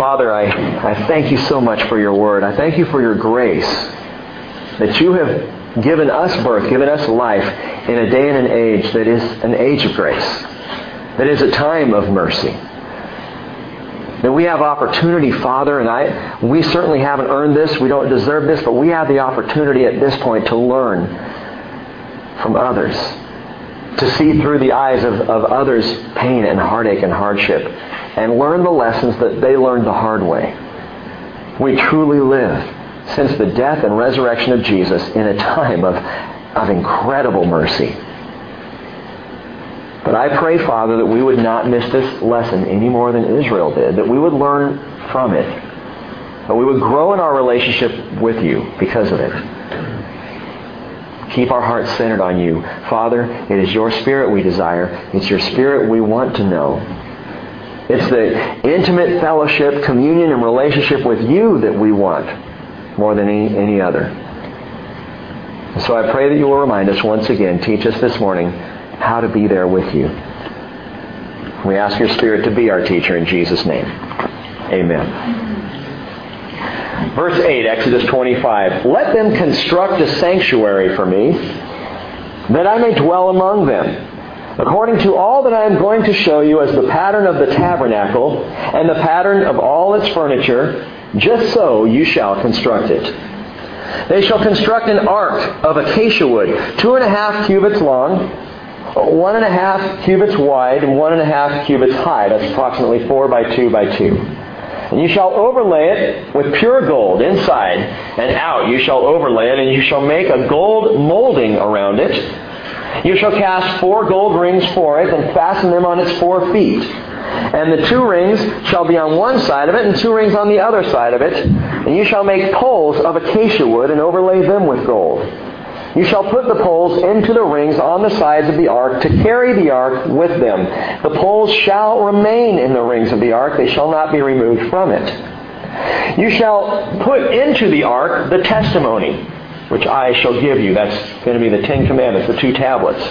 Father, I, I thank you so much for your word. I thank you for your grace that you have given us birth, given us life in a day and an age that is an age of grace, that is a time of mercy. That we have opportunity, Father, and I we certainly haven't earned this, we don't deserve this, but we have the opportunity at this point to learn from others. To see through the eyes of, of others' pain and heartache and hardship and learn the lessons that they learned the hard way. We truly live since the death and resurrection of Jesus in a time of, of incredible mercy. But I pray, Father, that we would not miss this lesson any more than Israel did, that we would learn from it, that we would grow in our relationship with you because of it. Keep our hearts centered on you. Father, it is your spirit we desire. It's your spirit we want to know. It's the intimate fellowship, communion, and relationship with you that we want more than any, any other. So I pray that you will remind us once again, teach us this morning how to be there with you. We ask your Spirit to be our teacher in Jesus' name. Amen. Verse 8, Exodus 25. Let them construct a sanctuary for me, that I may dwell among them according to all that I am going to show you as the pattern of the tabernacle and the pattern of all its furniture, just so you shall construct it. They shall construct an ark of acacia wood, two and a half cubits long, one and a half cubits wide, and one and a half cubits high. That's approximately four by two by two. And you shall overlay it with pure gold inside and out. You shall overlay it, and you shall make a gold molding around it. You shall cast four gold rings for it and fasten them on its four feet. And the two rings shall be on one side of it, and two rings on the other side of it. And you shall make poles of acacia wood and overlay them with gold. You shall put the poles into the rings on the sides of the ark to carry the ark with them. The poles shall remain in the rings of the ark, they shall not be removed from it. You shall put into the ark the testimony, which I shall give you. That's going to be the Ten Commandments, the two tablets.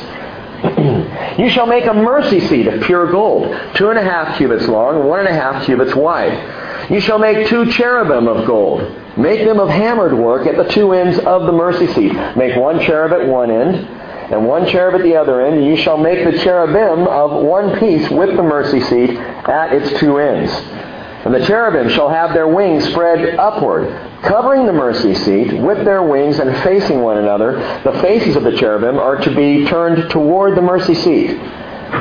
you shall make a mercy seat of pure gold, two and a half cubits long, one and a half cubits wide. You shall make two cherubim of gold. Make them of hammered work at the two ends of the mercy seat. Make one cherub at one end, and one cherub at the other end, and you shall make the cherubim of one piece with the mercy seat at its two ends. And the cherubim shall have their wings spread upward, covering the mercy seat with their wings and facing one another. The faces of the cherubim are to be turned toward the mercy seat.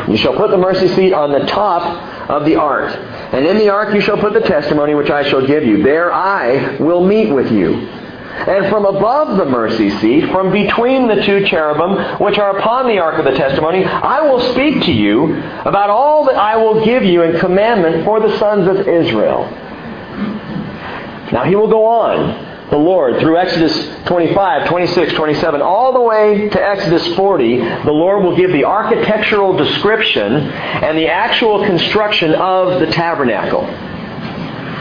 You shall put the mercy seat on the top of the ark. And in the ark you shall put the testimony which I shall give you. There I will meet with you. And from above the mercy seat, from between the two cherubim which are upon the ark of the testimony, I will speak to you about all that I will give you in commandment for the sons of Israel. Now he will go on the Lord through Exodus 25, 26, 27, all the way to Exodus 40, the Lord will give the architectural description and the actual construction of the tabernacle.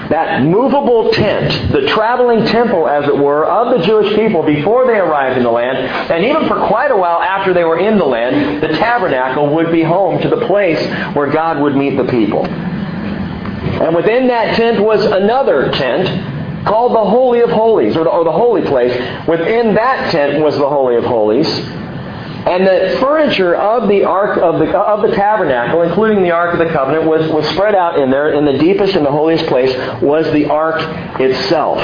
That movable tent, the traveling temple, as it were, of the Jewish people before they arrived in the land, and even for quite a while after they were in the land, the tabernacle would be home to the place where God would meet the people. And within that tent was another tent called the Holy of Holies, or the, or the Holy Place. Within that tent was the Holy of Holies. And the furniture of the ark of the of the tabernacle, including the ark of the covenant, was, was spread out in there. In the deepest and the holiest place was the ark itself.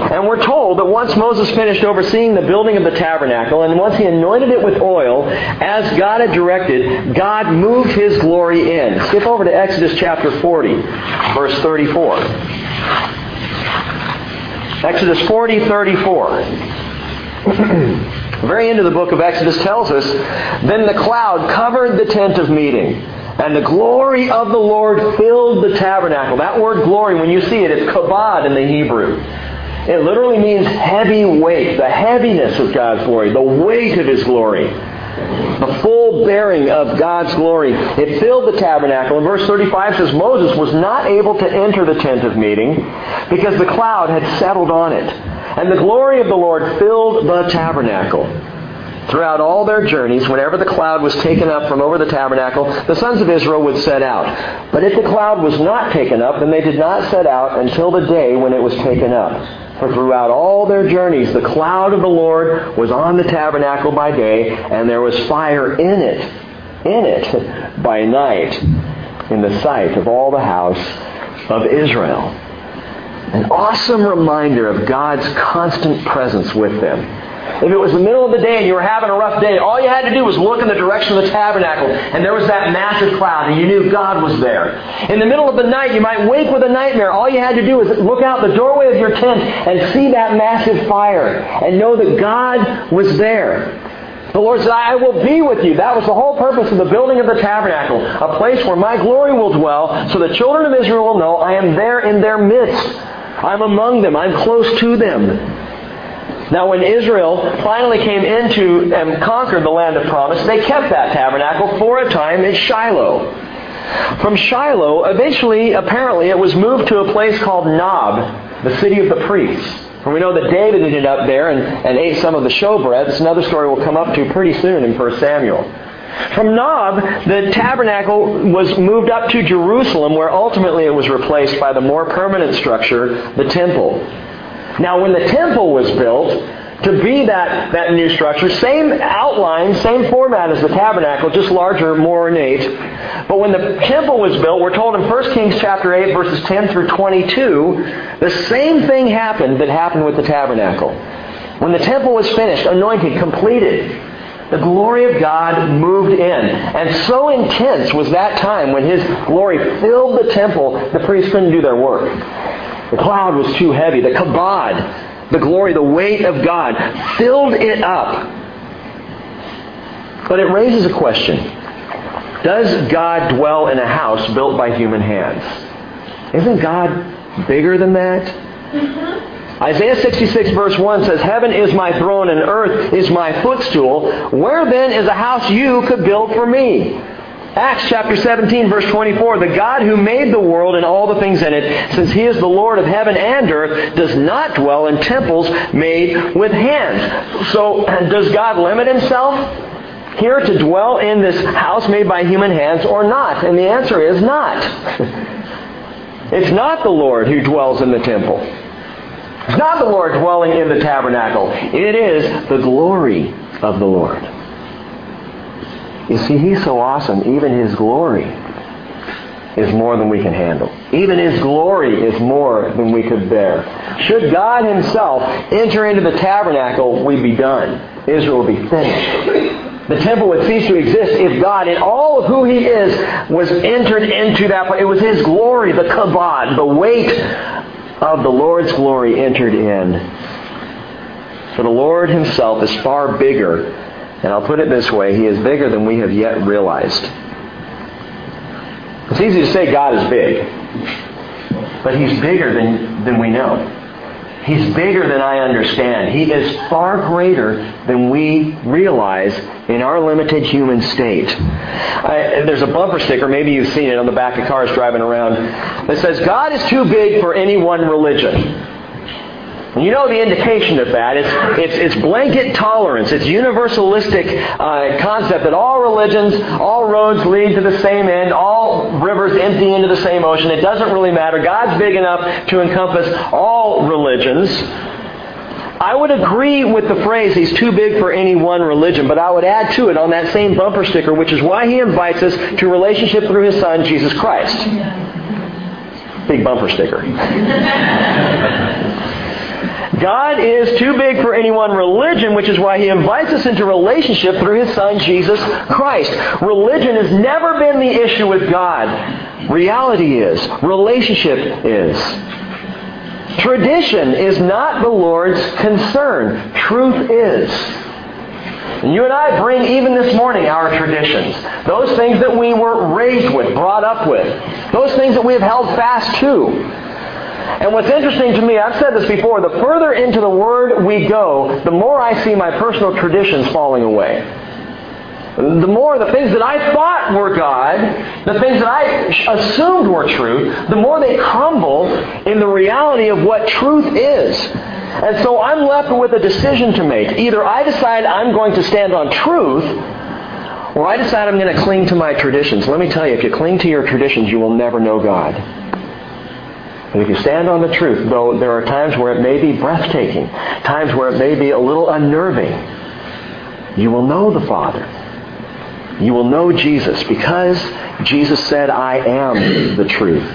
And we're told that once Moses finished overseeing the building of the tabernacle, and once he anointed it with oil, as God had directed, God moved his glory in. Skip over to Exodus chapter 40, verse 34. Exodus 40, 34. very end of the book of Exodus tells us, Then the cloud covered the tent of meeting, and the glory of the Lord filled the tabernacle. That word glory, when you see it, it's kabod in the Hebrew. It literally means heavy weight, the heaviness of God's glory, the weight of His glory the full bearing of God's glory. It filled the tabernacle. And verse 35 says Moses was not able to enter the tent of meeting because the cloud had settled on it. And the glory of the Lord filled the tabernacle. Throughout all their journeys, whenever the cloud was taken up from over the tabernacle, the sons of Israel would set out. But if the cloud was not taken up, then they did not set out until the day when it was taken up. For throughout all their journeys, the cloud of the Lord was on the tabernacle by day, and there was fire in it, in it, by night, in the sight of all the house of Israel. An awesome reminder of God's constant presence with them. If it was the middle of the day and you were having a rough day, all you had to do was look in the direction of the tabernacle, and there was that massive cloud, and you knew God was there. In the middle of the night, you might wake with a nightmare. All you had to do was look out the doorway of your tent and see that massive fire, and know that God was there. The Lord said, I will be with you. That was the whole purpose of the building of the tabernacle, a place where my glory will dwell, so the children of Israel will know I am there in their midst. I'm among them. I'm close to them. Now, when Israel finally came into and conquered the land of promise, they kept that tabernacle for a time at Shiloh. From Shiloh, eventually, apparently, it was moved to a place called Nob, the city of the priests. And we know that David ended up there and, and ate some of the showbread. It's another story we'll come up to pretty soon in 1 Samuel. From Nob, the tabernacle was moved up to Jerusalem, where ultimately it was replaced by the more permanent structure, the temple. Now, when the temple was built, to be that, that new structure, same outline, same format as the tabernacle, just larger, more ornate. But when the temple was built, we're told in 1 Kings chapter 8, verses 10 through 22, the same thing happened that happened with the tabernacle. When the temple was finished, anointed, completed, the glory of God moved in. And so intense was that time when His glory filled the temple, the priests couldn't do their work. The cloud was too heavy. The kabod, the glory, the weight of God, filled it up. But it raises a question. Does God dwell in a house built by human hands? Isn't God bigger than that? Mm-hmm. Isaiah 66 verse 1 says, Heaven is my throne and earth is my footstool. Where then is a house you could build for me? Acts chapter 17 verse 24, the God who made the world and all the things in it, since he is the Lord of heaven and earth, does not dwell in temples made with hands. So does God limit himself here to dwell in this house made by human hands or not? And the answer is not. it's not the Lord who dwells in the temple. It's not the Lord dwelling in the tabernacle. It is the glory of the Lord. You see, He's so awesome, even His glory is more than we can handle. Even His glory is more than we could bear. Should God Himself enter into the tabernacle, we'd be done. Israel would be finished. The temple would cease to exist if God, in all of who He is, was entered into that. It was His glory, the kabod, the weight of the Lord's glory entered in. For the Lord Himself is far bigger and I'll put it this way He is bigger than we have yet realized. It's easy to say God is big, but He's bigger than, than we know. He's bigger than I understand. He is far greater than we realize in our limited human state. I, there's a bumper sticker, maybe you've seen it on the back of cars driving around, that says, God is too big for any one religion. You know the indication of that. It's, it's, it's blanket tolerance. It's universalistic uh, concept that all religions, all roads lead to the same end, all rivers empty into the same ocean. It doesn't really matter. God's big enough to encompass all religions. I would agree with the phrase, he's too big for any one religion, but I would add to it on that same bumper sticker, which is why he invites us to relationship through his son, Jesus Christ. Big bumper sticker. God is too big for any one religion, which is why He invites us into relationship through His Son, Jesus Christ. Religion has never been the issue with God. Reality is. Relationship is. Tradition is not the Lord's concern. Truth is. And you and I bring, even this morning, our traditions. Those things that we were raised with, brought up with. Those things that we have held fast to. And what's interesting to me, I've said this before, the further into the Word we go, the more I see my personal traditions falling away. The more the things that I thought were God, the things that I assumed were truth, the more they crumble in the reality of what truth is. And so I'm left with a decision to make. Either I decide I'm going to stand on truth, or I decide I'm going to cling to my traditions. Let me tell you, if you cling to your traditions, you will never know God. But if you stand on the truth, though there are times where it may be breathtaking, times where it may be a little unnerving, you will know the Father. You will know Jesus because Jesus said, I am the truth.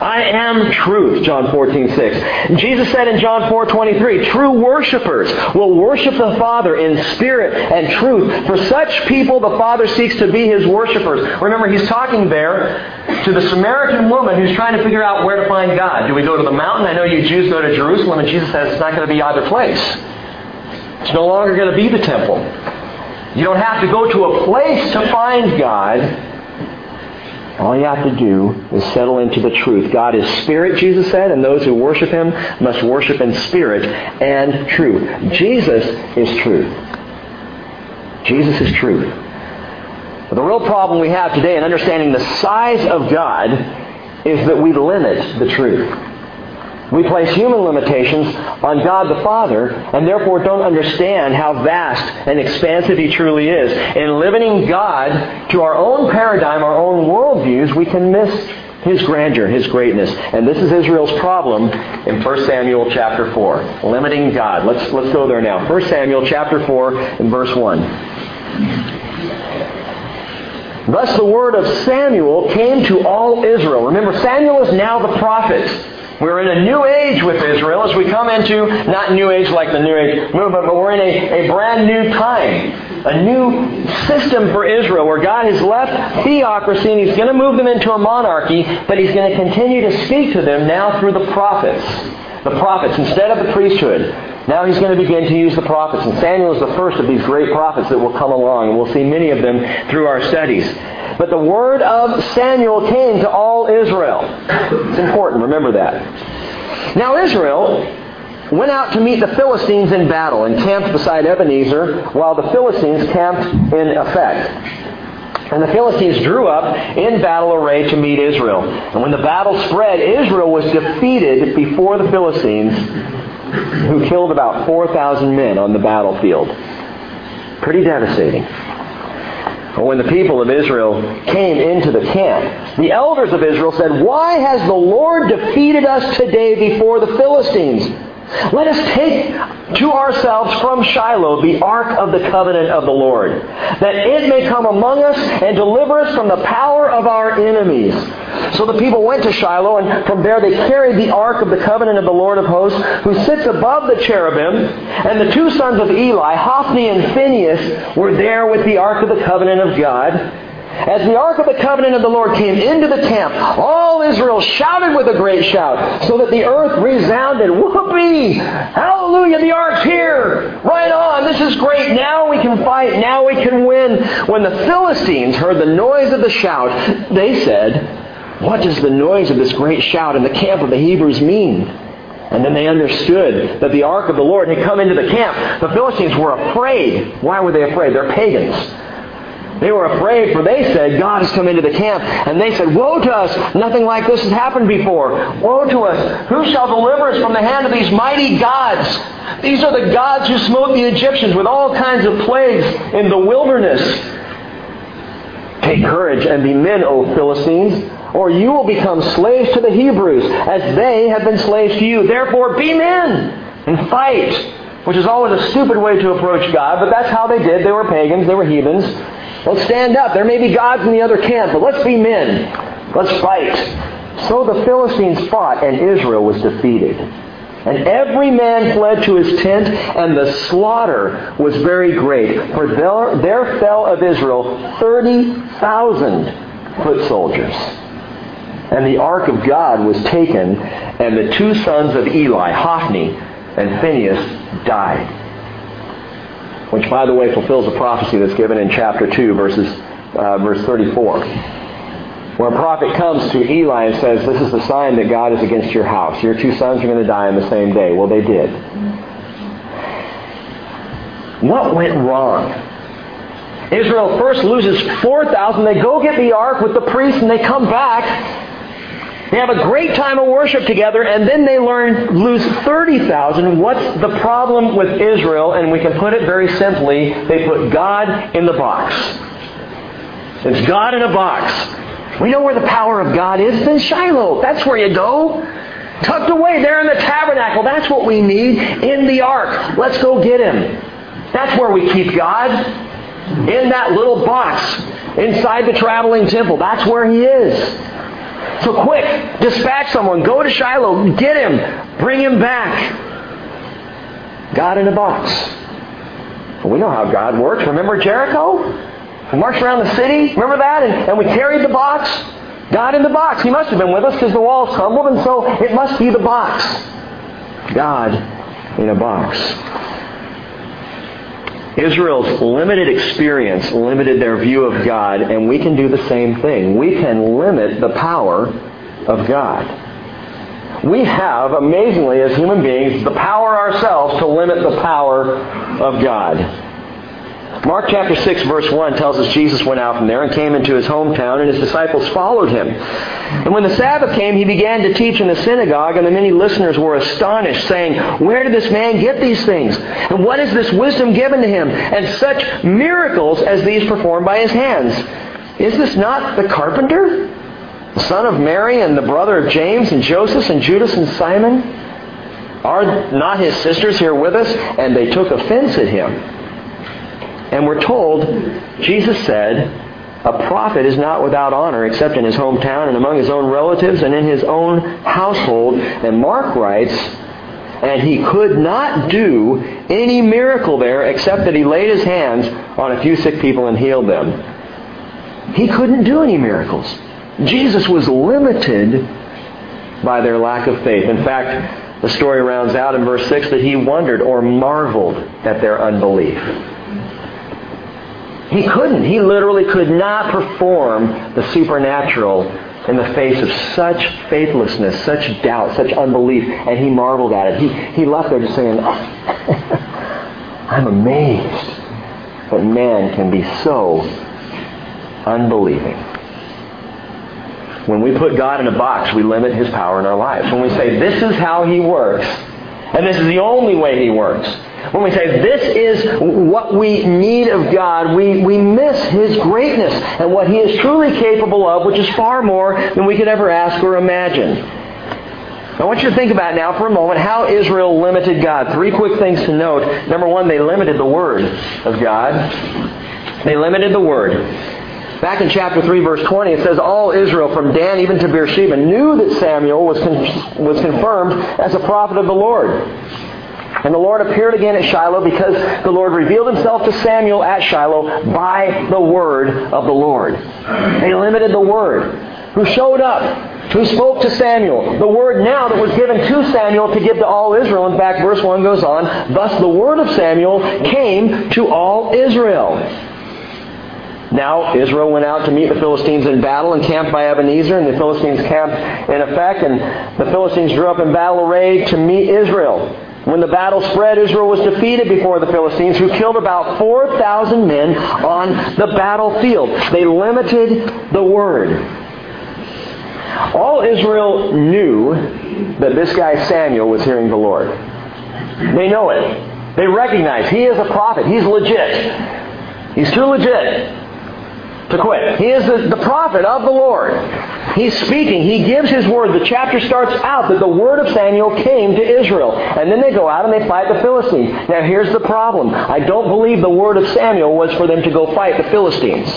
I am truth, John 14, 6. Jesus said in John 4, 23, true worshipers will worship the Father in spirit and truth. For such people, the Father seeks to be his worshipers. Remember, he's talking there to the Samaritan woman who's trying to figure out where to find God. Do we go to the mountain? I know you Jews go to Jerusalem, and Jesus says it's not going to be either place. It's no longer going to be the temple. You don't have to go to a place to find God. All you have to do is settle into the truth. God is spirit, Jesus said, and those who worship him must worship in spirit and truth. Jesus is truth. Jesus is truth. But the real problem we have today in understanding the size of God is that we limit the truth. We place human limitations on God the Father and therefore don't understand how vast and expansive He truly is. In limiting God to our own paradigm, our own worldviews, we can miss His grandeur, His greatness. And this is Israel's problem in 1 Samuel chapter 4. Limiting God. Let's, let's go there now. 1 Samuel chapter 4 and verse 1. Thus the word of Samuel came to all Israel. Remember, Samuel is now the prophet. We're in a new age with Israel as we come into, not new age like the new age movement, but we're in a, a brand new time. A new system for Israel where God has left theocracy and He's going to move them into a monarchy, but He's going to continue to speak to them now through the prophets. The prophets instead of the priesthood. Now he's going to begin to use the prophets. And Samuel is the first of these great prophets that will come along. And we'll see many of them through our studies. But the word of Samuel came to all Israel. It's important, remember that. Now Israel went out to meet the Philistines in battle and camped beside Ebenezer while the Philistines camped in Aphek. And the Philistines drew up in battle array to meet Israel. And when the battle spread, Israel was defeated before the Philistines, who killed about 4,000 men on the battlefield. Pretty devastating. But when the people of Israel came into the camp, the elders of Israel said, Why has the Lord defeated us today before the Philistines? Let us take to ourselves from Shiloh the ark of the covenant of the Lord, that it may come among us and deliver us from the power of our enemies. So the people went to Shiloh, and from there they carried the ark of the covenant of the Lord of hosts, who sits above the cherubim, and the two sons of Eli, Hophni and Phinehas, were there with the ark of the covenant of God. As the ark of the covenant of the Lord came into the camp, all Israel shouted with a great shout, so that the earth resounded. Whoopee! Hallelujah, the ark's here! Right on, this is great. Now we can fight. Now we can win. When the Philistines heard the noise of the shout, they said, What does the noise of this great shout in the camp of the Hebrews mean? And then they understood that the ark of the Lord had come into the camp. The Philistines were afraid. Why were they afraid? They're pagans. They were afraid, for they said, God has come into the camp. And they said, Woe to us! Nothing like this has happened before. Woe to us! Who shall deliver us from the hand of these mighty gods? These are the gods who smote the Egyptians with all kinds of plagues in the wilderness. Take courage and be men, O Philistines, or you will become slaves to the Hebrews, as they have been slaves to you. Therefore, be men and fight which is always a stupid way to approach God, but that's how they did. They were pagans, they were heathens. Let's stand up. There may be gods in the other camp, but let's be men. Let's fight. So the Philistines fought, and Israel was defeated. And every man fled to his tent, and the slaughter was very great. For there, there fell of Israel 30,000 foot soldiers. And the ark of God was taken, and the two sons of Eli, Hophni and Phinehas, died which, by the way, fulfills a prophecy that's given in chapter 2, verses, uh, verse 34. Where a prophet comes to Eli and says, This is the sign that God is against your house. Your two sons are going to die on the same day. Well, they did. What went wrong? Israel first loses 4,000. They go get the ark with the priests and they come back They have a great time of worship together, and then they learn lose 30,000. What's the problem with Israel? And we can put it very simply. They put God in the box. It's God in a box. We know where the power of God is. It's in Shiloh. That's where you go. Tucked away there in the tabernacle. That's what we need. In the ark. Let's go get him. That's where we keep God. In that little box inside the traveling temple. That's where he is. So quick, dispatch someone, go to Shiloh, get him, bring him back. God in a box. We know how God works. Remember Jericho? We marched around the city. Remember that? And, and we carried the box. God in the box. He must have been with us because the walls crumbled, and so it must be the box. God in a box. Israel's limited experience limited their view of God, and we can do the same thing. We can limit the power of God. We have, amazingly, as human beings, the power ourselves to limit the power of God. Mark chapter 6 verse 1 tells us Jesus went out from there and came into his hometown and his disciples followed him. And when the Sabbath came, he began to teach in the synagogue and the many listeners were astonished saying, Where did this man get these things? And what is this wisdom given to him? And such miracles as these performed by his hands. Is this not the carpenter? The son of Mary and the brother of James and Joseph and Judas and Simon? Are not his sisters here with us? And they took offense at him. And we're told, Jesus said, a prophet is not without honor except in his hometown and among his own relatives and in his own household. And Mark writes, and he could not do any miracle there except that he laid his hands on a few sick people and healed them. He couldn't do any miracles. Jesus was limited by their lack of faith. In fact, the story rounds out in verse 6 that he wondered or marveled at their unbelief. He couldn't. He literally could not perform the supernatural in the face of such faithlessness, such doubt, such unbelief, and he marveled at it. He, he left there just saying, ah, I'm amazed that man can be so unbelieving. When we put God in a box, we limit his power in our lives. When we say, this is how he works, and this is the only way he works, when we say this is what we need of God, we, we miss His greatness and what He is truly capable of, which is far more than we could ever ask or imagine. I want you to think about now for a moment how Israel limited God. Three quick things to note. Number one, they limited the Word of God. They limited the Word. Back in chapter 3, verse 20, it says, All Israel, from Dan even to Beersheba, knew that Samuel was, con- was confirmed as a prophet of the Lord. And the Lord appeared again at Shiloh because the Lord revealed himself to Samuel at Shiloh by the word of the Lord. They limited the word. Who showed up? Who spoke to Samuel? The word now that was given to Samuel to give to all Israel. In fact, verse 1 goes on, Thus the word of Samuel came to all Israel. Now Israel went out to meet the Philistines in battle and camped by Ebenezer, and the Philistines camped in Aphek, and the Philistines drew up in battle array to meet Israel. When the battle spread, Israel was defeated before the Philistines, who killed about 4,000 men on the battlefield. They limited the word. All Israel knew that this guy Samuel was hearing the Lord. They know it. They recognize he is a prophet. He's legit. He's too legit to quit. He is the, the prophet of the Lord. He's speaking. He gives his word. The chapter starts out that the word of Samuel came to Israel. And then they go out and they fight the Philistines. Now here's the problem. I don't believe the word of Samuel was for them to go fight the Philistines.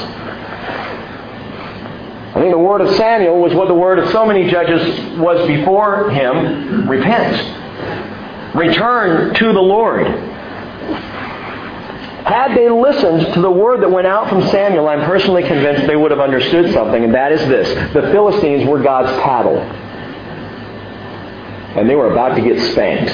I think the word of Samuel was what the word of so many judges was before him. Repent. Return to the Lord. Had they listened to the word that went out from Samuel, I'm personally convinced they would have understood something, and that is this. The Philistines were God's paddle. And they were about to get spanked.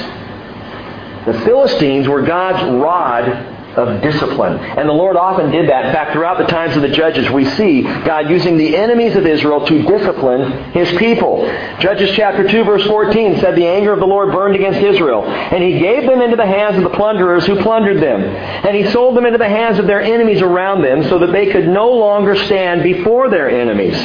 The Philistines were God's rod of discipline. And the Lord often did that. In fact, throughout the times of the judges, we see God using the enemies of Israel to discipline his people. Judges chapter 2 verse 14 said the anger of the Lord burned against Israel, and he gave them into the hands of the plunderers who plundered them. And he sold them into the hands of their enemies around them so that they could no longer stand before their enemies.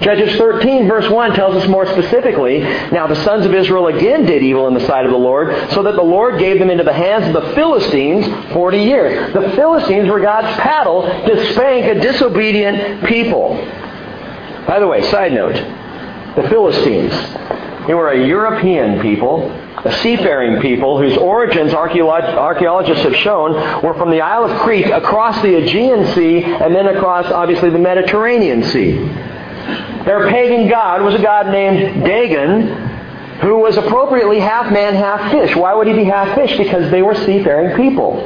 Judges 13 verse 1 tells us more specifically, Now the sons of Israel again did evil in the sight of the Lord, so that the Lord gave them into the hands of the Philistines 40 years. The Philistines were God's paddle to spank a disobedient people. By the way, side note, the Philistines, they were a European people, a seafaring people whose origins archaeologists have shown were from the Isle of Crete across the Aegean Sea and then across, obviously, the Mediterranean Sea. Their pagan god was a god named Dagon, who was appropriately half man, half fish. Why would he be half fish? Because they were seafaring people.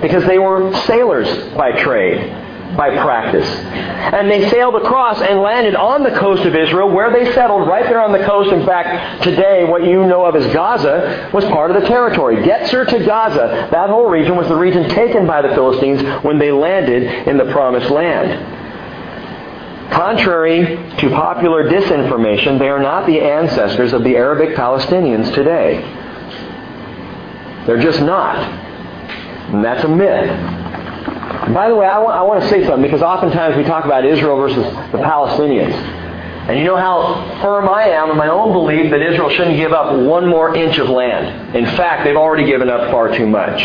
Because they were sailors by trade, by practice. And they sailed across and landed on the coast of Israel, where they settled right there on the coast. In fact, today, what you know of as Gaza was part of the territory. Gezer to Gaza, that whole region was the region taken by the Philistines when they landed in the Promised Land. Contrary to popular disinformation, they are not the ancestors of the Arabic Palestinians today. They're just not. And that's a myth. by the way, I want, I want to say something because oftentimes we talk about Israel versus the Palestinians. And you know how firm I am in my own belief that Israel shouldn't give up one more inch of land. In fact, they've already given up far too much.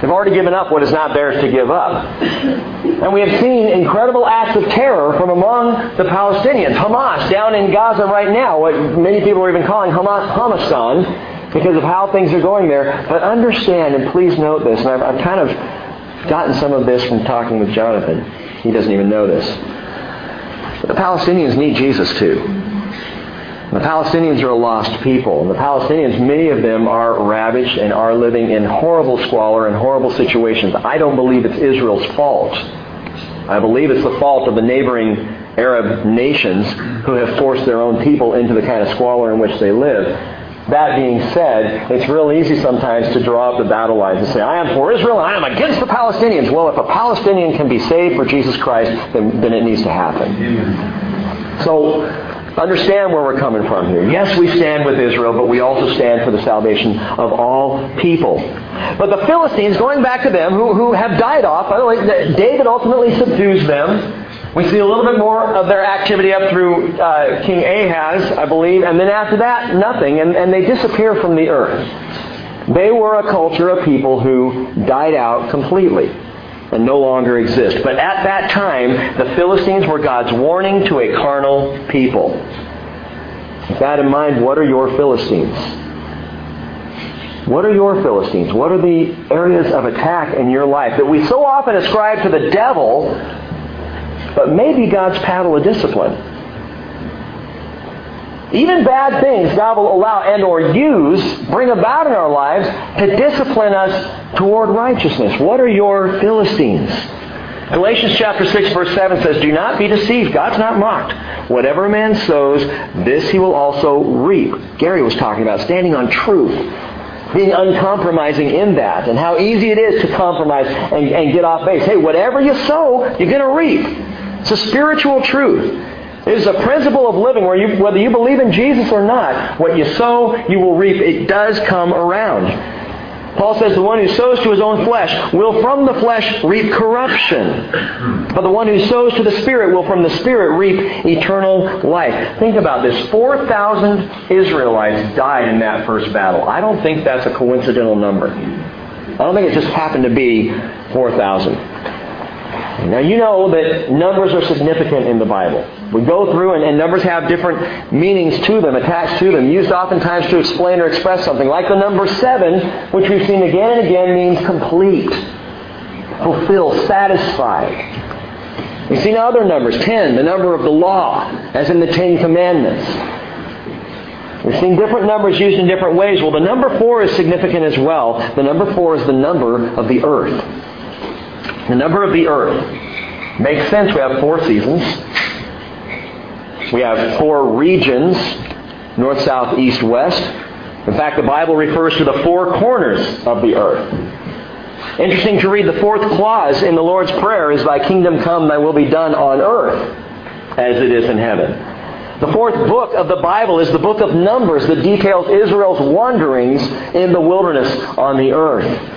They've already given up what is not theirs to give up. And we have seen incredible acts of terror from among the Palestinians. Hamas down in Gaza right now, what many people are even calling Hamas Hamastan because of how things are going there. But understand, and please note this, and I've, I've kind of gotten some of this from talking with Jonathan. He doesn't even know this. But the Palestinians need Jesus too. The Palestinians are a lost people. And the Palestinians, many of them are ravaged and are living in horrible squalor and horrible situations. I don't believe it's Israel's fault. I believe it's the fault of the neighboring Arab nations who have forced their own people into the kind of squalor in which they live. That being said, it's real easy sometimes to draw up the battle lines and say, I am for Israel and I am against the Palestinians. Well, if a Palestinian can be saved for Jesus Christ, then, then it needs to happen. So Understand where we're coming from here. Yes, we stand with Israel, but we also stand for the salvation of all people. But the Philistines, going back to them, who, who have died off, by the way, David ultimately subdues them. We see a little bit more of their activity up through uh, King Ahaz, I believe, and then after that, nothing, and, and they disappear from the earth. They were a culture of people who died out completely and no longer exist. But at that time, the Philistines were God's warning to a carnal people. With that in mind, what are your Philistines? What are your Philistines? What are the areas of attack in your life that we so often ascribe to the devil, but maybe God's paddle of discipline? Even bad things God will allow and or use, bring about in our lives to discipline us toward righteousness. What are your Philistines? Galatians chapter 6 verse 7 says, Do not be deceived. God's not mocked. Whatever a man sows, this he will also reap. Gary was talking about standing on truth. Being uncompromising in that. And how easy it is to compromise and, and get off base. Hey, whatever you sow, you're going to reap. It's a spiritual truth. It is a principle of living where you, whether you believe in Jesus or not, what you sow, you will reap. It does come around. Paul says the one who sows to his own flesh will from the flesh reap corruption. But the one who sows to the Spirit will from the Spirit reap eternal life. Think about this. 4,000 Israelites died in that first battle. I don't think that's a coincidental number. I don't think it just happened to be 4,000. Now you know that numbers are significant in the Bible. We go through and, and, numbers have different meanings to them, attached to them, used oftentimes to explain or express something. Like the number seven, which we've seen again and again, means complete, fulfill, satisfied. We've seen other numbers. Ten, the number of the law, as in the Ten Commandments. We've seen different numbers used in different ways. Well, the number four is significant as well. The number four is the number of the earth. The number of the earth. Makes sense. We have four seasons. We have four regions north, south, east, west. In fact, the Bible refers to the four corners of the earth. Interesting to read the fourth clause in the Lord's Prayer is Thy kingdom come, thy will be done on earth as it is in heaven. The fourth book of the Bible is the book of Numbers that details Israel's wanderings in the wilderness on the earth.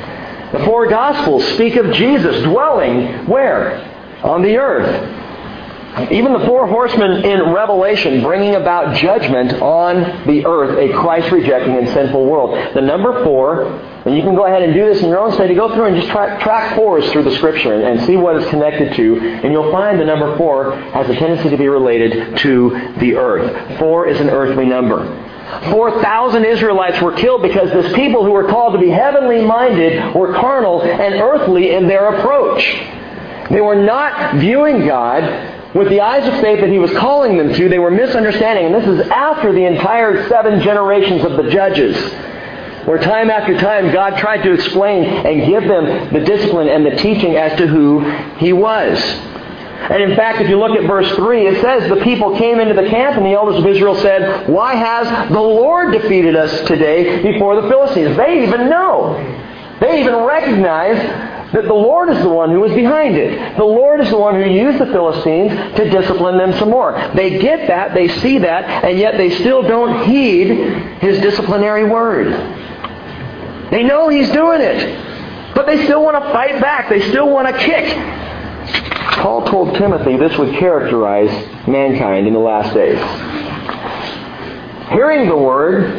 The four Gospels speak of Jesus dwelling where? On the earth. Even the four horsemen in Revelation bringing about judgment on the earth, a Christ rejecting and sinful world. The number four, and you can go ahead and do this in your own study, go through and just track, track fours through the scripture and, and see what it's connected to, and you'll find the number four has a tendency to be related to the earth. Four is an earthly number. 4,000 Israelites were killed because this people who were called to be heavenly minded were carnal and earthly in their approach. They were not viewing God with the eyes of faith that he was calling them to, they were misunderstanding. And this is after the entire seven generations of the judges, where time after time God tried to explain and give them the discipline and the teaching as to who he was. And in fact, if you look at verse 3, it says the people came into the camp and the elders of Israel said, Why has the Lord defeated us today before the Philistines? They even know. They even recognize that the Lord is the one who was behind it. The Lord is the one who used the Philistines to discipline them some more. They get that, they see that, and yet they still don't heed his disciplinary word. They know he's doing it, but they still want to fight back. They still want to kick. Paul told Timothy this would characterize mankind in the last days. Hearing the word,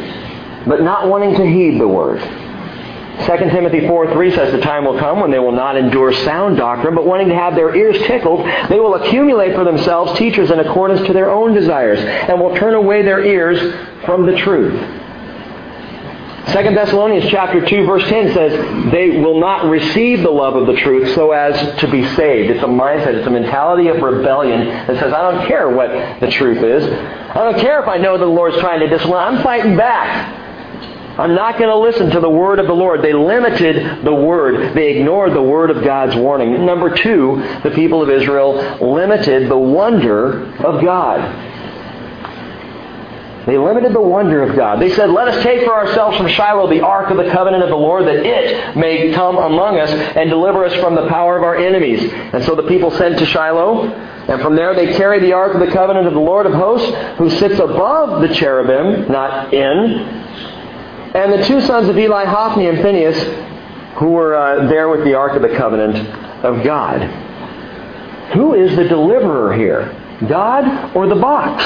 but not wanting to heed the word. 2 Timothy 4 3 says the time will come when they will not endure sound doctrine, but wanting to have their ears tickled, they will accumulate for themselves teachers in accordance to their own desires, and will turn away their ears from the truth. 2 Thessalonians chapter 2 verse 10 says, they will not receive the love of the truth so as to be saved. It's a mindset, it's a mentality of rebellion that says, I don't care what the truth is. I don't care if I know the Lord's trying to discipline. I'm fighting back. I'm not going to listen to the word of the Lord. They limited the word. They ignored the word of God's warning. Number two, the people of Israel limited the wonder of God. They limited the wonder of God. They said, Let us take for ourselves from Shiloh the ark of the covenant of the Lord, that it may come among us and deliver us from the power of our enemies. And so the people sent to Shiloh, and from there they carried the ark of the covenant of the Lord of hosts, who sits above the cherubim, not in, and the two sons of Eli, Hophni and Phinehas, who were uh, there with the Ark of the Covenant of God. Who is the deliverer here? God or the box?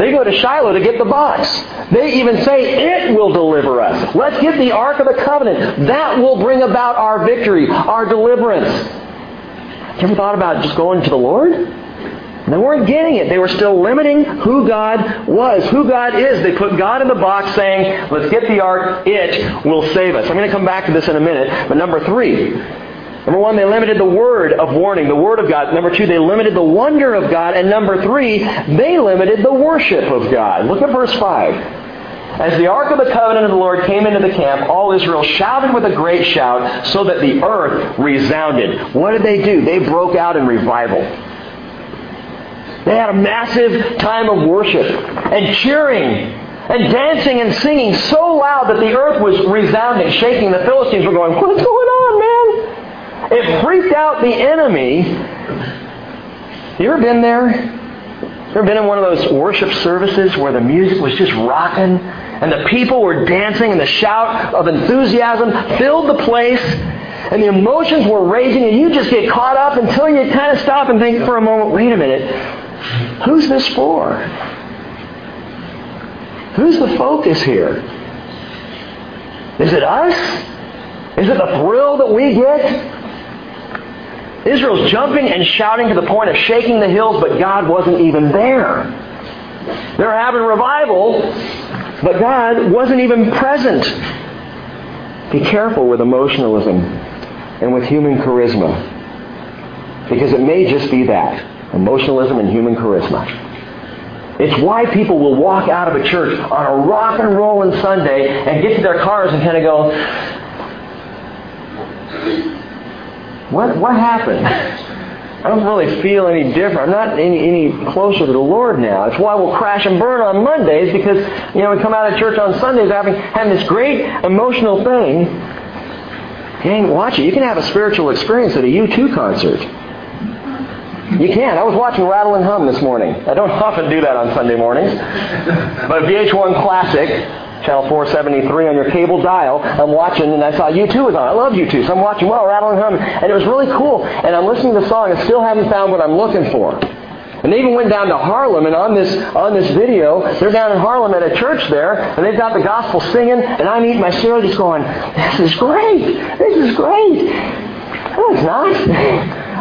They go to Shiloh to get the box. They even say, It will deliver us. Let's get the Ark of the Covenant. That will bring about our victory, our deliverance. You ever thought about just going to the Lord? They weren't getting it. They were still limiting who God was, who God is. They put God in the box saying, let's get the ark, it will save us. I'm going to come back to this in a minute. But number three, number one, they limited the word of warning, the word of God. Number two, they limited the wonder of God. And number three, they limited the worship of God. Look at verse 5. As the ark of the covenant of the Lord came into the camp, all Israel shouted with a great shout so that the earth resounded. What did they do? They broke out in revival. They had a massive time of worship and cheering and dancing and singing so loud that the earth was resounding, shaking. The Philistines were going, What's going on, man? It freaked out the enemy. You ever been there? Ever been in one of those worship services where the music was just rocking and the people were dancing and the shout of enthusiasm filled the place and the emotions were raging and you just get caught up until you kind of stop and think for a moment, wait a minute, Who's this for? Who's the focus here? Is it us? Is it the thrill that we get? Israel's jumping and shouting to the point of shaking the hills, but God wasn't even there. They're having revival, but God wasn't even present. Be careful with emotionalism and with human charisma. Because it may just be that emotionalism and human charisma. It's why people will walk out of a church on a rock and rolling Sunday and get to their cars and kind of go, what, what happened? I don't really feel any different. I'm not any, any closer to the Lord now. It's why we'll crash and burn on Mondays because, you know, we come out of church on Sundays having, having this great emotional thing. Dang, watch it. You can have a spiritual experience at a U2 concert. You can. I was watching Rattle and Hum this morning. I don't often do that on Sunday mornings. But VH1 Classic, channel 473 on your cable dial. I'm watching, and I saw U2 was on. I love U2, so I'm watching well, Rattle and Hum, and it was really cool. And I'm listening to the song and still haven't found what I'm looking for. And they even went down to Harlem, and on this on this video, they're down in Harlem at a church there, and they've got the gospel singing, and I'm eating my cereal, just going, "This is great! This is great!" No, it's not.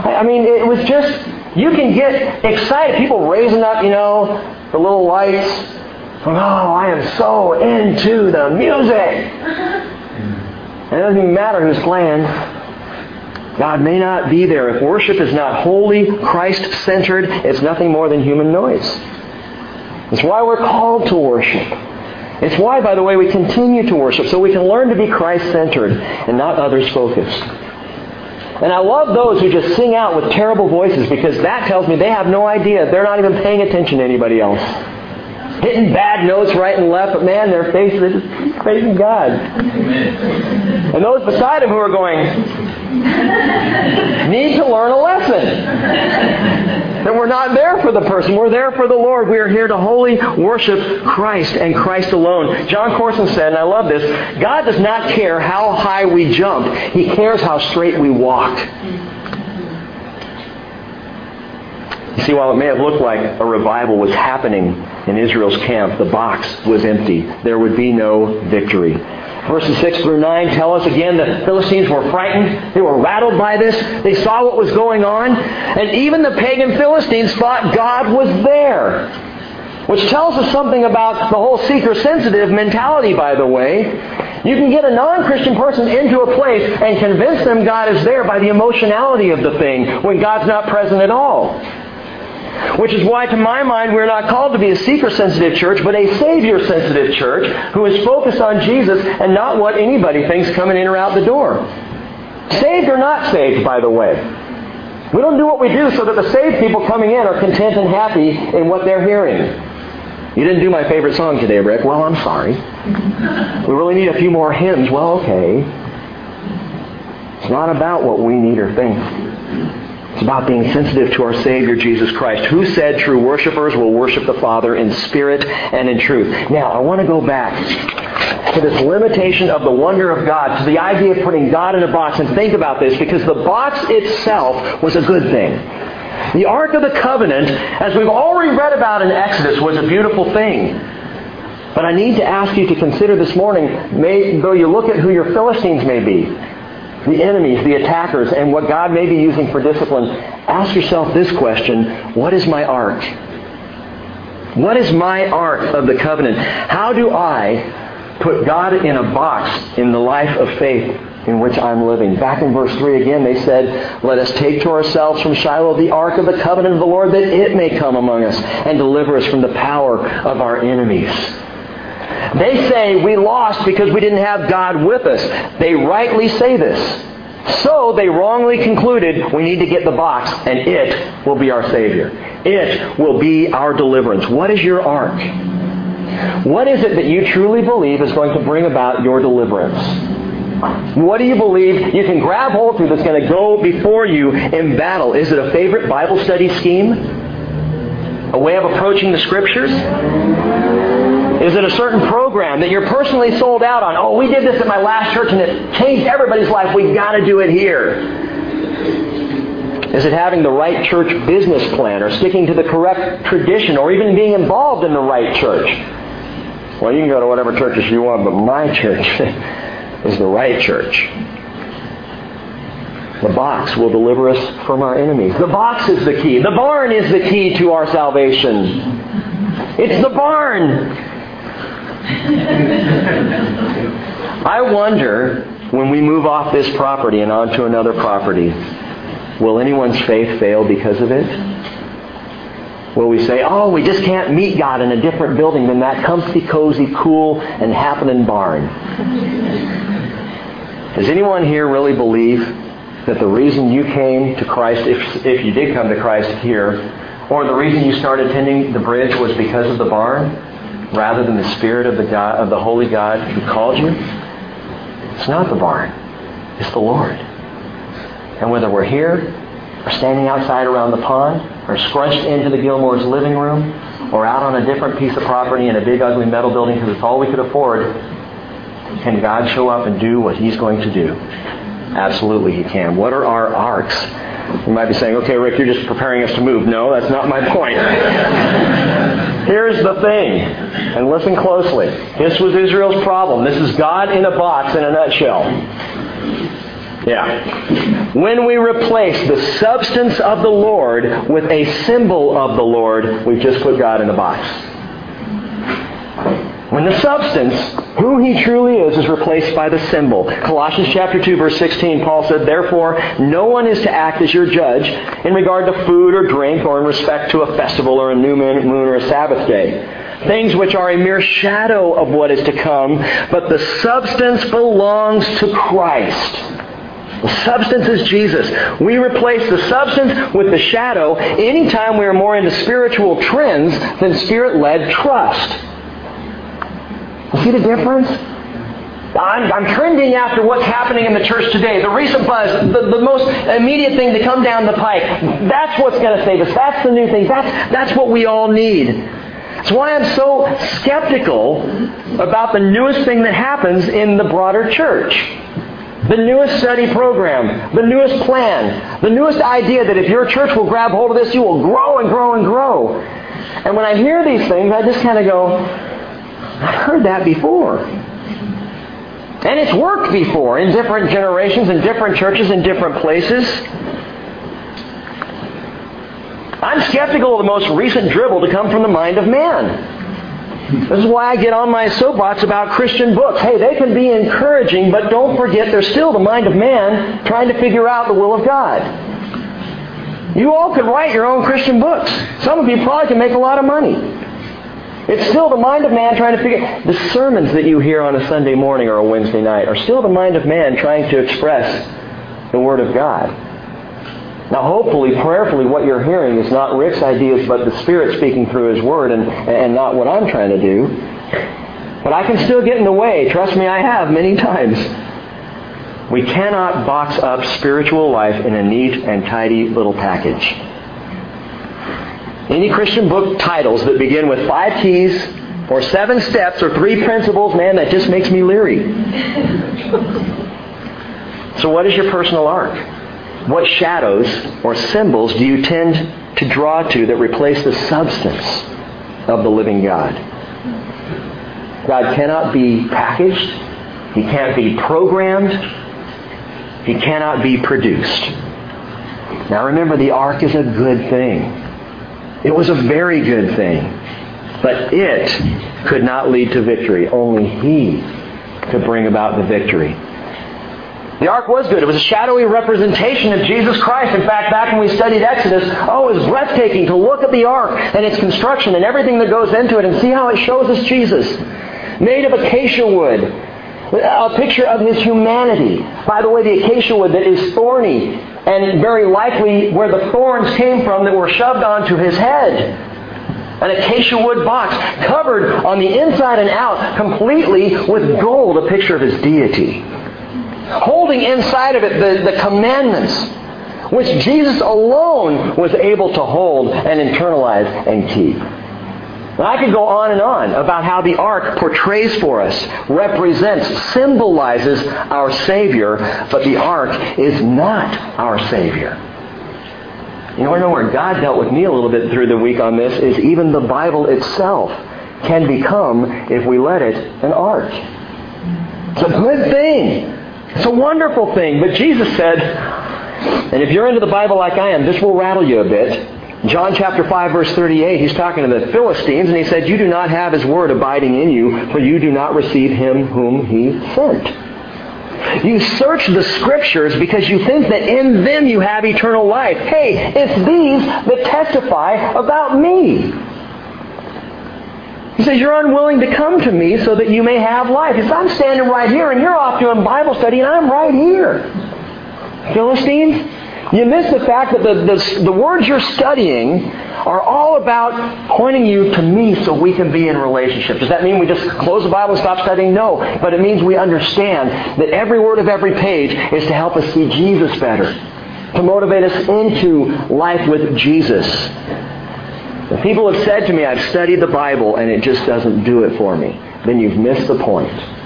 I mean, it was just you can get excited. People raising up, you know, the little lights. Oh, I am so into the music. And it doesn't even matter who's playing. God may not be there. If worship is not holy, Christ centered, it's nothing more than human noise. It's why we're called to worship. It's why, by the way, we continue to worship, so we can learn to be Christ centered and not others focused. And I love those who just sing out with terrible voices because that tells me they have no idea. They're not even paying attention to anybody else. Hitting bad notes right and left, but man, they're facing, they're just praising God. And those beside them who are going, need to learn a lesson. That we're not there for the person, we're there for the Lord. We are here to wholly worship Christ and Christ alone. Jon Courson said, and I love this, God does not care how high we jump, He cares how straight we walk. See, while it may have looked like a revival was happening in Israel's camp, the box was empty. There would be no victory. Verses 6 through 9 tell us again the Philistines were frightened. They were rattled by this. They saw what was going on. And even the pagan Philistines thought God was there. Which tells us something about the whole seeker sensitive mentality, by the way. You can get a non Christian person into a place and convince them God is there by the emotionality of the thing when God's not present at all. Which is why, to my mind, we're not called to be a seeker sensitive church, but a Savior sensitive church who is focused on Jesus and not what anybody thinks coming in or out the door. Saved or not saved, by the way. We don't do what we do so that the saved people coming in are content and happy in what they're hearing. You didn't do my favorite song today, Rick. Well, I'm sorry. We really need a few more hymns. Well, okay. It's not about what we need or think. It's about being sensitive to our Savior, Jesus Christ, who said true worshipers will worship the Father in spirit and in truth. Now, I want to go back to this limitation of the wonder of God, to the idea of putting God in a box, and think about this, because the box itself was a good thing. The Ark of the Covenant, as we've already read about in Exodus, was a beautiful thing. But I need to ask you to consider this morning, may, though you look at who your Philistines may be, the enemies, the attackers, and what God may be using for discipline, ask yourself this question What is my ark? What is my ark of the covenant? How do I put God in a box in the life of faith in which I'm living? Back in verse 3 again, they said, Let us take to ourselves from Shiloh the ark of the covenant of the Lord, that it may come among us and deliver us from the power of our enemies. They say we lost because we didn't have God with us. They rightly say this. So they wrongly concluded we need to get the box and it will be our Savior. It will be our deliverance. What is your ark? What is it that you truly believe is going to bring about your deliverance? What do you believe you can grab hold to that's going to go before you in battle? Is it a favorite Bible study scheme? A way of approaching the Scriptures? Is it a certain program that you're personally sold out on? Oh, we did this at my last church and it changed everybody's life. We've got to do it here. Is it having the right church business plan or sticking to the correct tradition or even being involved in the right church? Well, you can go to whatever churches you want, but my church is the right church. The box will deliver us from our enemies. The box is the key. The barn is the key to our salvation. It's the barn. I wonder when we move off this property and onto another property, will anyone's faith fail because of it? Will we say, oh, we just can't meet God in a different building than that comfy, cozy, cool, and happening barn? Does anyone here really believe that the reason you came to Christ, if, if you did come to Christ here, or the reason you started attending the bridge was because of the barn? Rather than the Spirit of the God of the Holy God who called you? It's not the barn. It's the Lord. And whether we're here or standing outside around the pond or scrunched into the Gilmore's living room or out on a different piece of property in a big ugly metal building because it's all we could afford, can God show up and do what He's going to do? Absolutely, He can. What are our arks? You might be saying, okay, Rick, you're just preparing us to move. No, that's not my point. Here's the thing, and listen closely. This was Israel's problem. This is God in a box in a nutshell. Yeah. When we replace the substance of the Lord with a symbol of the Lord, we've just put God in a box. When the substance, who he truly is, is replaced by the symbol. Colossians chapter 2 verse 16, Paul said, Therefore, no one is to act as your judge in regard to food or drink or in respect to a festival or a new moon or a Sabbath day things which are a mere shadow of what is to come, but the substance belongs to Christ. The substance is Jesus. We replace the substance with the shadow anytime we are more into spiritual trends than spirit-led trust. You see the difference? I'm, I'm, trending after what's happening in the church today. The recent buzz, the, the most immediate thing to come down the pike. That's what's going to save us. That's the new thing. That's, that's what we all need. That's why I'm so skeptical about the newest thing that happens in the broader church. The newest study program, the newest plan, the newest idea that if your church will grab hold of this, you will grow and grow and grow. And when I hear these things, I just kind of go, I've heard that before. And it's worked before in different generations, in different churches, in different places. I'm skeptical of the most recent dribble to come from the mind of man. This is why I get on my soapbox about Christian books. Hey, they can be encouraging, but don't forget they're still the mind of man trying to figure out the will of God. You all could write your own Christian books. Some of you probably can make a lot of money. It's still the mind of man trying to figure the sermons that you hear on a Sunday morning or a Wednesday night are still the mind of man trying to express the Word of God. Now, hopefully, prayerfully, what you're hearing is not Rick's ideas, but the Spirit speaking through His Word and, and not what I'm trying to do. But I can still get in the way. Trust me, I have many times. We cannot box up spiritual life in a neat and tidy little package. Any Christian book titles that begin with five keys or seven steps or three principles, man, that just makes me leery. so what is your personal ark? What shadows or symbols do you tend to draw to that replace the substance of the living God? God cannot be packaged. He can't be programmed. He cannot be produced. Now remember, the ark is a good thing. It was a very good thing. But it could not lead to victory. Only He could bring about the victory. The ark was good. It was a shadowy representation of Jesus Christ. In fact, back when we studied Exodus, oh, it was breathtaking to look at the ark and its construction and everything that goes into it and see how it shows us Jesus. Made of acacia wood. A picture of his humanity. By the way, the acacia wood that is thorny and very likely where the thorns came from that were shoved onto his head. An acacia wood box covered on the inside and out completely with gold, a picture of his deity. Holding inside of it the, the commandments, which Jesus alone was able to hold and internalize and keep. I could go on and on about how the ark portrays for us, represents, symbolizes our Savior, but the ark is not our Savior. You want to know where God dealt with me a little bit through the week on this is even the Bible itself can become, if we let it, an ark. It's a good thing. It's a wonderful thing. But Jesus said, and if you're into the Bible like I am, this will rattle you a bit. John chapter 5 verse 38, he's talking to the Philistines and he said, You do not have his word abiding in you, for you do not receive him whom he sent. You search the scriptures because you think that in them you have eternal life. Hey, it's these that testify about me. He says, You're unwilling to come to me so that you may have life. He I'm standing right here and you're off doing Bible study and I'm right here. Philistines, you miss the fact that the, the, the, words you're studying are all about pointing you to me so we can be in relationship. Does that mean we just close the Bible and stop studying? No. But it means we understand that every word of every page is to help us see Jesus better, to motivate us into life with Jesus. People have said to me, I've studied the Bible and it just doesn't do it for me, then you've missed the point.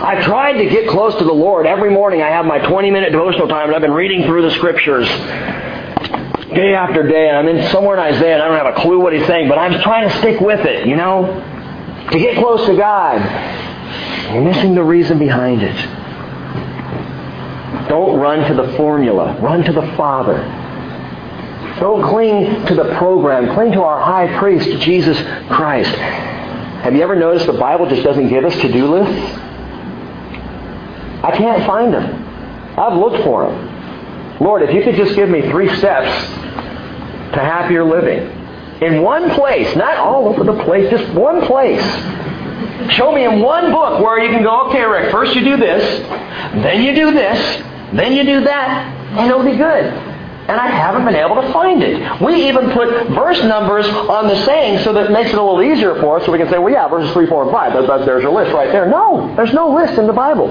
I've tried to get close to the Lord. Every morning I have my 20 minute devotional time and I've been reading through the scriptures day after day. And I'm in somewhere in Isaiah and I don't have a clue what he's saying, but I'm trying to stick with it, you know, to get close to God. You're missing the reason behind it. Don't run to the formula. Run to the Father. Don't cling to the program. Cling to our high priest, Jesus Christ. Have you ever noticed the Bible just doesn't give us to-do lists? I can't find them. I've looked for them. Lord, if you could just give me three steps to happier living. In one place, not all over the place, just one place. Show me in one book where you can go, okay, Rick, first you do this, then you do this, then you do that, and it'll be good. And I haven't been able to find it. We even put verse numbers on the saying so that it makes it a little easier for us so we can say, well, yeah, verses 3, 4, and 5. That, there's your list right there. No, there's no list in the Bible.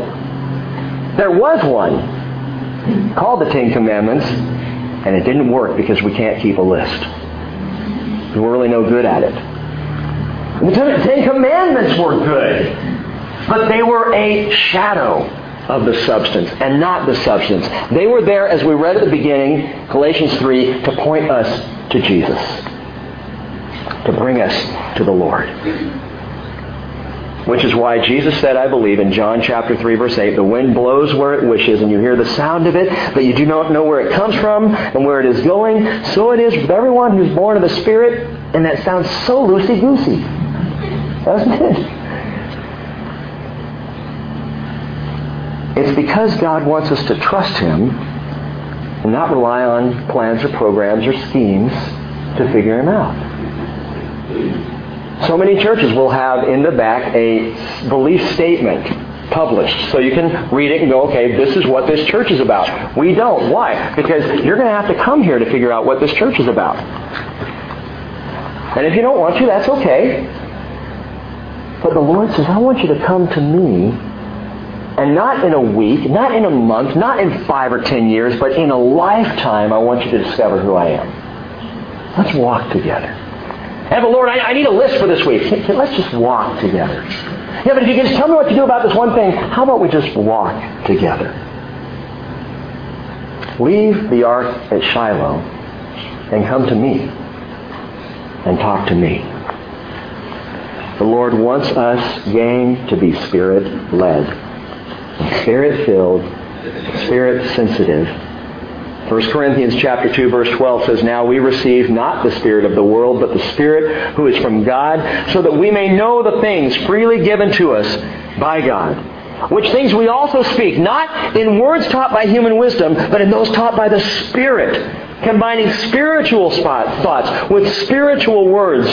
There was one called the Ten Commandments, and it didn't work because we can't keep a list. We're really no good at it. The Ten Commandments were good, but they were a shadow of the substance and not the substance. They were there, as we read at the beginning, Galatians 3, to point us to Jesus, to bring us to the Lord. Which is why Jesus said, I believe, in John chapter 3, verse 8, the wind blows where it wishes, and you hear the sound of it, but you do not know where it comes from and where it is going. So it is with everyone who's born of the Spirit, and that sounds so loosey-goosey. Doesn't it? It's because God wants us to trust Him and not rely on plans or programs or schemes to figure Him out. So many churches will have in the back a belief statement published. So you can read it and go, okay, this is what this church is about. We don't. Why? Because you're going to have to come here to figure out what this church is about. And if you don't want to, that's okay. But the Lord says, I want you to come to me and not in a week, not in a month, not in five or ten years, but in a lifetime, I want you to discover who I am. Let's walk together. Yeah, but Lord, I, I need a list for this week. Let's just walk together. Yeah, but if you can just tell me what to do about this one thing, how about we just walk together? Leave the ark at Shiloh and come to me and talk to me. The Lord wants us, gang, to be spirit led spirit filled, spirit sensitive. 1 Corinthians chapter 2 verse 12 says, Now we receive not the spirit of the world, but the spirit who is from God, so that we may know the things freely given to us by God. Which things we also speak, not in words taught by human wisdom, but in those taught by the Spirit, combining spiritual thoughts with spiritual words.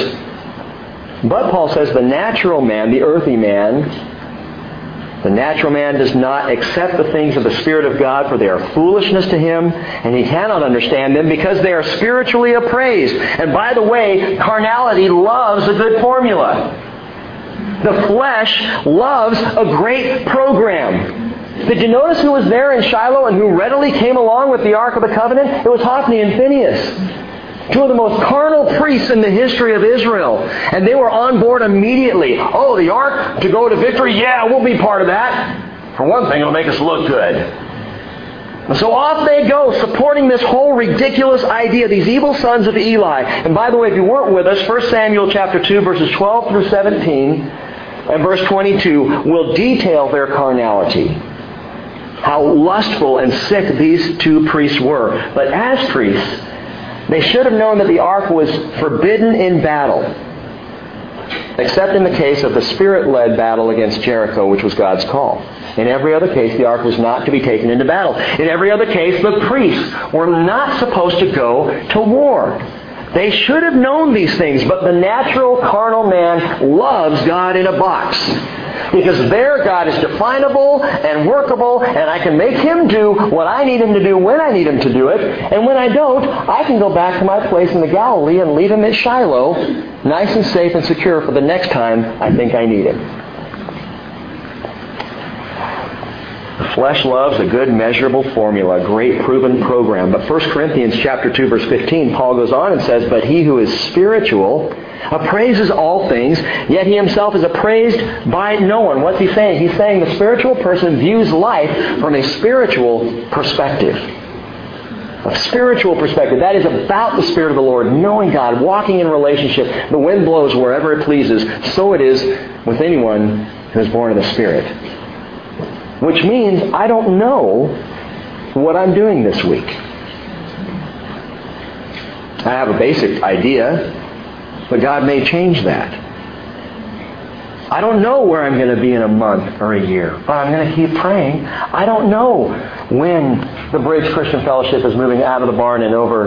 But Paul says the natural man, the earthy man, the natural man does not accept the things of the Spirit of God, for they are foolishness to him, and he cannot understand them because they are spiritually appraised. And by the way, carnality loves a good formula. The flesh loves a great program. Did you notice who was there in Shiloh and who readily came along with the Ark of the Covenant? It was Hophni and Phinehas. Two of the most carnal priests in the history of Israel. And they were on board immediately. Oh, the ark to go to victory? Yeah, we'll be part of that. For one thing, it'll make us look good. So off they go, supporting this whole ridiculous idea, these evil sons of Eli. And by the way, if you weren't with us, 1 Samuel chapter 2, verses 12 through 17, and verse 22 will detail their carnality. How lustful and sick these two priests were. But as priests, they should have known that the ark was forbidden in battle, except in the case of the Spirit-led battle against Jericho, which was God's call. In every other case, the ark was not to be taken into battle. In every other case, the priests were not supposed to go to war. They should have known these things, but the natural carnal man loves God in a box. Because there God is definable and workable, and I can make Him do what I need Him to do when I need Him to do it. And when I don't, I can go back to my place in the Galilee and leave Him at Shiloh, nice and safe and secure for the next time I think I need Him. The flesh loves a good measurable formula, a great proven program. But 1 Corinthians chapter 2 verse 15, Paul goes on and says, "But he who is spiritual appraises all things, yet he himself is appraised by no one." What's he saying? He's saying the spiritual person views life from a spiritual perspective. A spiritual perspective. That is about the Spirit of the Lord, knowing God, walking in relationship. The wind blows wherever it pleases. So it is with anyone who is born of the Spirit. Which means I don't know what I'm doing this week. I have a basic idea, but God may change that. I don't know where I'm going to be in a month or a year, but I'm going to keep praying. I don't know when the Bridge Christian Fellowship is moving out of the barn and over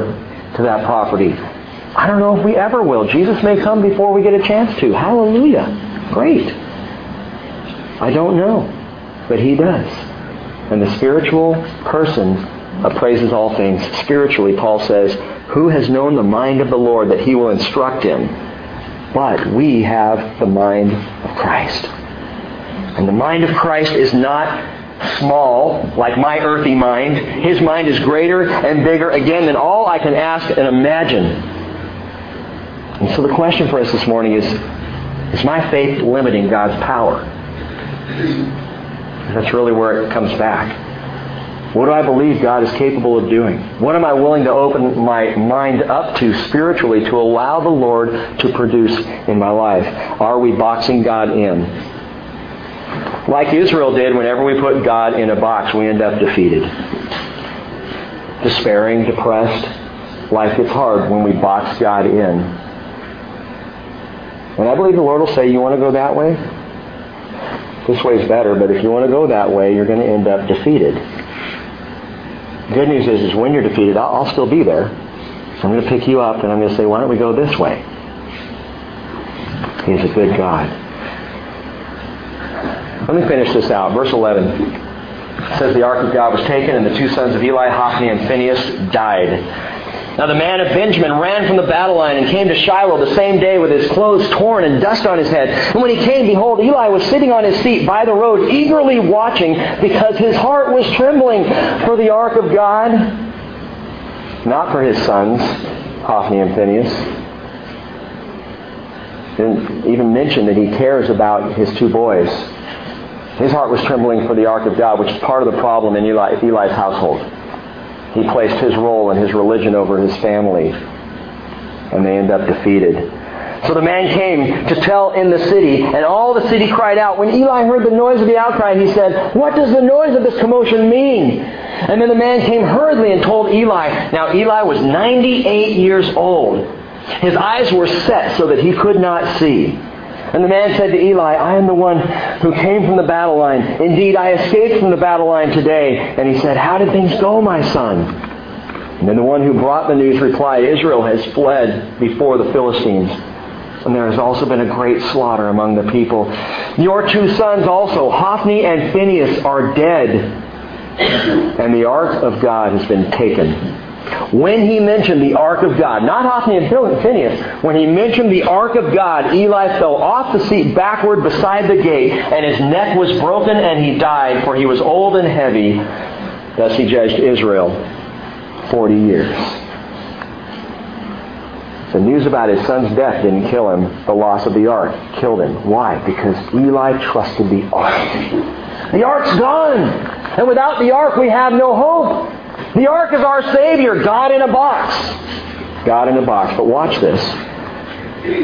to that property. I don't know if we ever will. Jesus may come before we get a chance to. Hallelujah. Great. I don't know but he does. And the spiritual person appraises all things. Spiritually, Paul says, Who has known the mind of the Lord that he will instruct him? But we have the mind of Christ. And the mind of Christ is not small, like my earthy mind. His mind is greater and bigger, again, than all I can ask and imagine. And so the question for us this morning is, is my faith limiting God's power? That's really where it comes back. What do I believe God is capable of doing? What am I willing to open my mind up to spiritually to allow the Lord to produce in my life? Are we boxing God in? Like Israel did, whenever we put God in a box, we end up defeated. Despairing, depressed. Life gets hard when we box God in. And I believe the Lord will say, You want to go that way? This way's better, but if you want to go that way, you're going to end up defeated. The Good news is, is when you're defeated, I'll, I'll still be there. So I'm going to pick you up and I'm going to say, why don't we go this way? He's a good God. Let me finish this out. Verse 11 says the ark of God was taken and the two sons of Eli, Hophni and Phinehas, died. Now the man of Benjamin ran from the battle line and came to Shiloh the same day with his clothes torn and dust on his head. And when he came, behold, Eli was sitting on his seat by the road, eagerly watching, because his heart was trembling for the ark of God, not for his sons, Hophni and Phinehas. Didn't even mention that he cares about his two boys. His heart was trembling for the ark of God, which is part of the problem in Eli, Eli's household. He placed his role and his religion over his family, and they end up defeated. So the man came to tell in the city, and all the city cried out. When Eli heard the noise of the outcry, he said, What does the noise of this commotion mean? And then the man came hurriedly and told Eli. Now Eli was 98 years old. His eyes were set so that he could not see. And the man said to Eli, I am the one who came from the battle line. Indeed, I escaped from the battle line today. And he said, How did things go, my son? And then the one who brought the news replied, Israel has fled before the Philistines. And there has also been a great slaughter among the people. Your two sons also, Hophni and Phinehas, are dead. And the ark of God has been taken when he mentioned the ark of God, not Hophni and Phinehas, when he mentioned the ark of God, Eli fell off the seat backward beside the gate, and his neck was broken, and he died, for he was old and heavy. Thus he judged Israel 40 years. The news about his son's death didn't kill him. The loss of the ark killed him. Why? Because Eli trusted the ark. The ark's gone. And without the ark, we have no hope. The ark is our Savior, God in a box. God in a box. But watch this.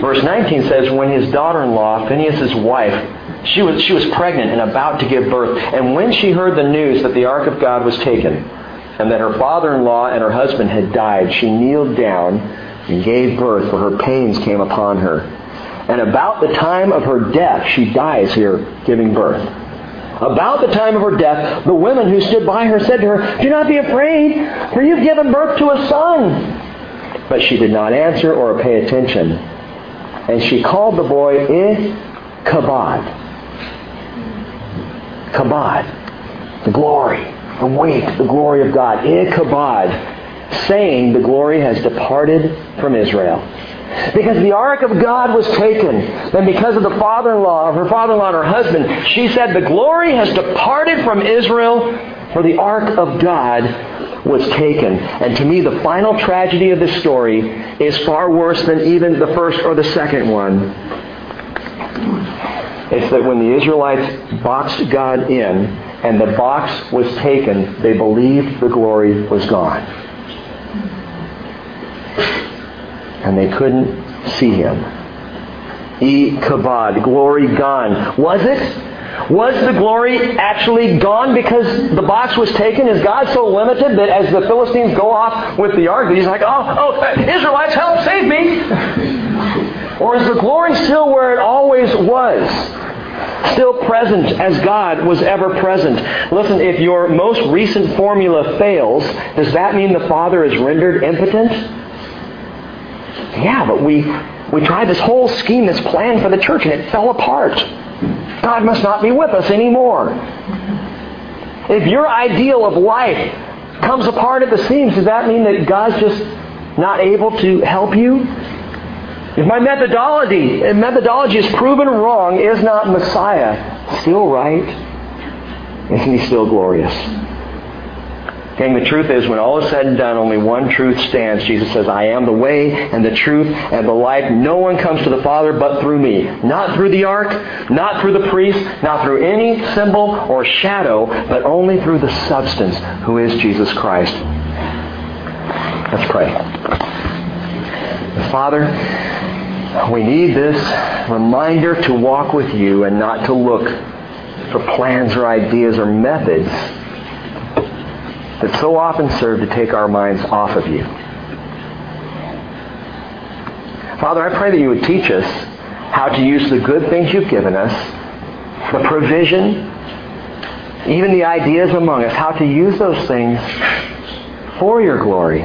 Verse 19 says, When his daughter-in-law, Phinehas' wife, she was, she was pregnant and about to give birth, and when she heard the news that the ark of God was taken, and that her father-in-law and her husband had died, she kneeled down and gave birth, for her pains came upon her. And about the time of her death, she dies here giving birth. About the time of her death, the women who stood by her said to her, Do not be afraid, for you've given birth to a son. But she did not answer or pay attention. And she called the boy Ichabod. Kabod. The glory, weight, the glory of God. Ichabod. Saying, The glory has departed from Israel. Because the ark of God was taken, and because of the father-in-law, of her father-in-law and her husband, she said, the glory has departed from Israel, for the ark of God was taken. And to me, the final tragedy of this story is far worse than even the first or the second one. It's that when the Israelites boxed God in and the box was taken, they believed the glory was gone. And they couldn't see him. E kabod, glory gone. Was it? Was the glory actually gone because the box was taken? Is God so limited that as the Philistines go off with the ark, he's like, oh, oh, Israelites, help, save me? or is the glory still where it always was? Still present as God was ever present. Listen, if your most recent formula fails, does that mean the Father is rendered impotent? Yeah, but we, we tried this whole scheme, this plan for the church, and it fell apart. God must not be with us anymore. If your ideal of life comes apart at the seams, does that mean that God's just not able to help you? If my methodology, if methodology is proven wrong, is not Messiah still right? Isn't he still glorious? Gang, the truth is, when all is said and done, only one truth stands. Jesus says, I am the way and the truth and the life. No one comes to the Father but through me. Not through the ark, not through the priest, not through any symbol or shadow, but only through the substance, who is Jesus Christ. Let's pray. Father, we need this reminder to walk with you and not to look for plans or ideas or methods that so often serve to take our minds off of you. Father, I pray that you would teach us how to use the good things you've given us, the provision, even the ideas among us, how to use those things for your glory,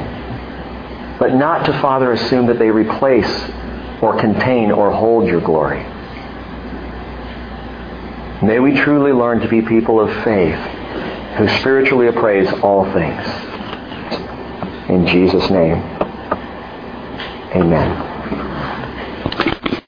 but not to, Father, assume that they replace or contain or hold your glory. May we truly learn to be people of faith who spiritually appraise all things. In Jesus' name, amen.